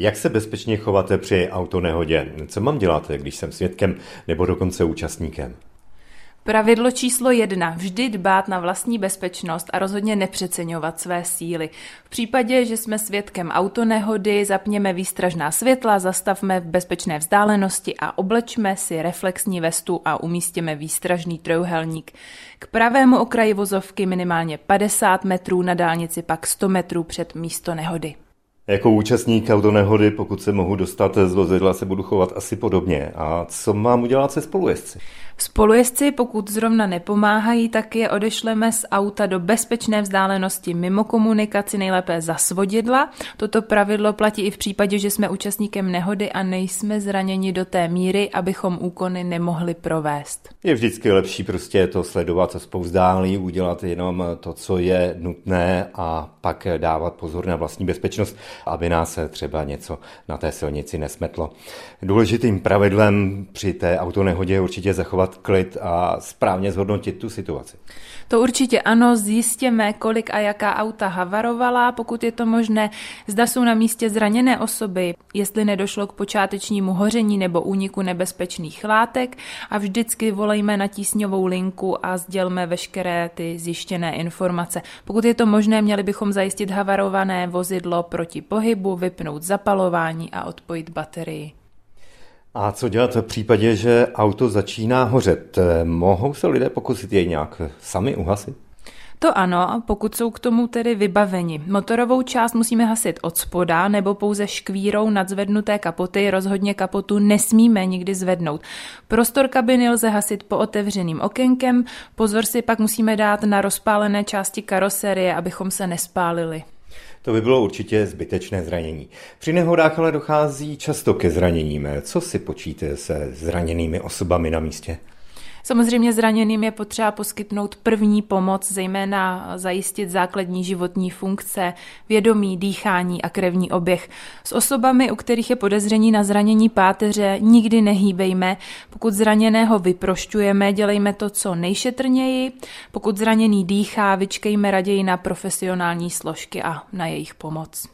Jak se bezpečně chováte při autonehodě? Co mám dělat, když jsem svědkem nebo dokonce účastníkem? Pravidlo číslo jedna. Vždy dbát na vlastní bezpečnost a rozhodně nepřeceňovat své síly. V případě, že jsme svědkem autonehody, zapněme výstražná světla, zastavme v bezpečné vzdálenosti a oblečme si reflexní vestu a umístíme výstražný trojuhelník. K pravému okraji vozovky minimálně 50 metrů, na dálnici pak 100 metrů před místo nehody. Jako účastník autonehody, pokud se mohu dostat z vozidla, se budu chovat asi podobně. A co mám udělat se spolujezdci? Spolujezdci, pokud zrovna nepomáhají, tak je odešleme z auta do bezpečné vzdálenosti mimo komunikaci, nejlépe za svodidla. Toto pravidlo platí i v případě, že jsme účastníkem nehody a nejsme zraněni do té míry, abychom úkony nemohli provést. Je vždycky lepší prostě to sledovat spouzdálí, udělat jenom to, co je nutné a pak dávat pozor na vlastní bezpečnost, aby nás třeba něco na té silnici nesmetlo. Důležitým pravidlem při té autonehodě je určitě zachovat klid a správně zhodnotit tu situaci. To určitě ano, zjistěme, kolik a jaká auta havarovala, pokud je to možné, zda jsou na místě zraněné osoby, jestli nedošlo k počátečnímu hoření nebo úniku nebezpečných látek a vždycky volejme na tísňovou linku a sdělme veškeré ty zjištěné informace. Pokud je to možné, měli bychom zajistit havarované vozidlo proti pohybu, vypnout zapalování a odpojit baterii. A co dělat v případě, že auto začíná hořet? Mohou se lidé pokusit jej nějak sami uhasit? To ano, pokud jsou k tomu tedy vybaveni. Motorovou část musíme hasit od spoda nebo pouze škvírou nadzvednuté kapoty, rozhodně kapotu nesmíme nikdy zvednout. Prostor kabiny lze hasit po otevřeným okénkem, pozor si pak musíme dát na rozpálené části karoserie, abychom se nespálili. To by bylo určitě zbytečné zranění. Při nehodách ale dochází často ke zraněním. Co si počíte se zraněnými osobami na místě? Samozřejmě zraněným je potřeba poskytnout první pomoc, zejména zajistit základní životní funkce, vědomí, dýchání a krevní oběh. S osobami, u kterých je podezření na zranění páteře, nikdy nehýbejme. Pokud zraněného vyprošťujeme, dělejme to co nejšetrněji. Pokud zraněný dýchá, vyčkejme raději na profesionální složky a na jejich pomoc.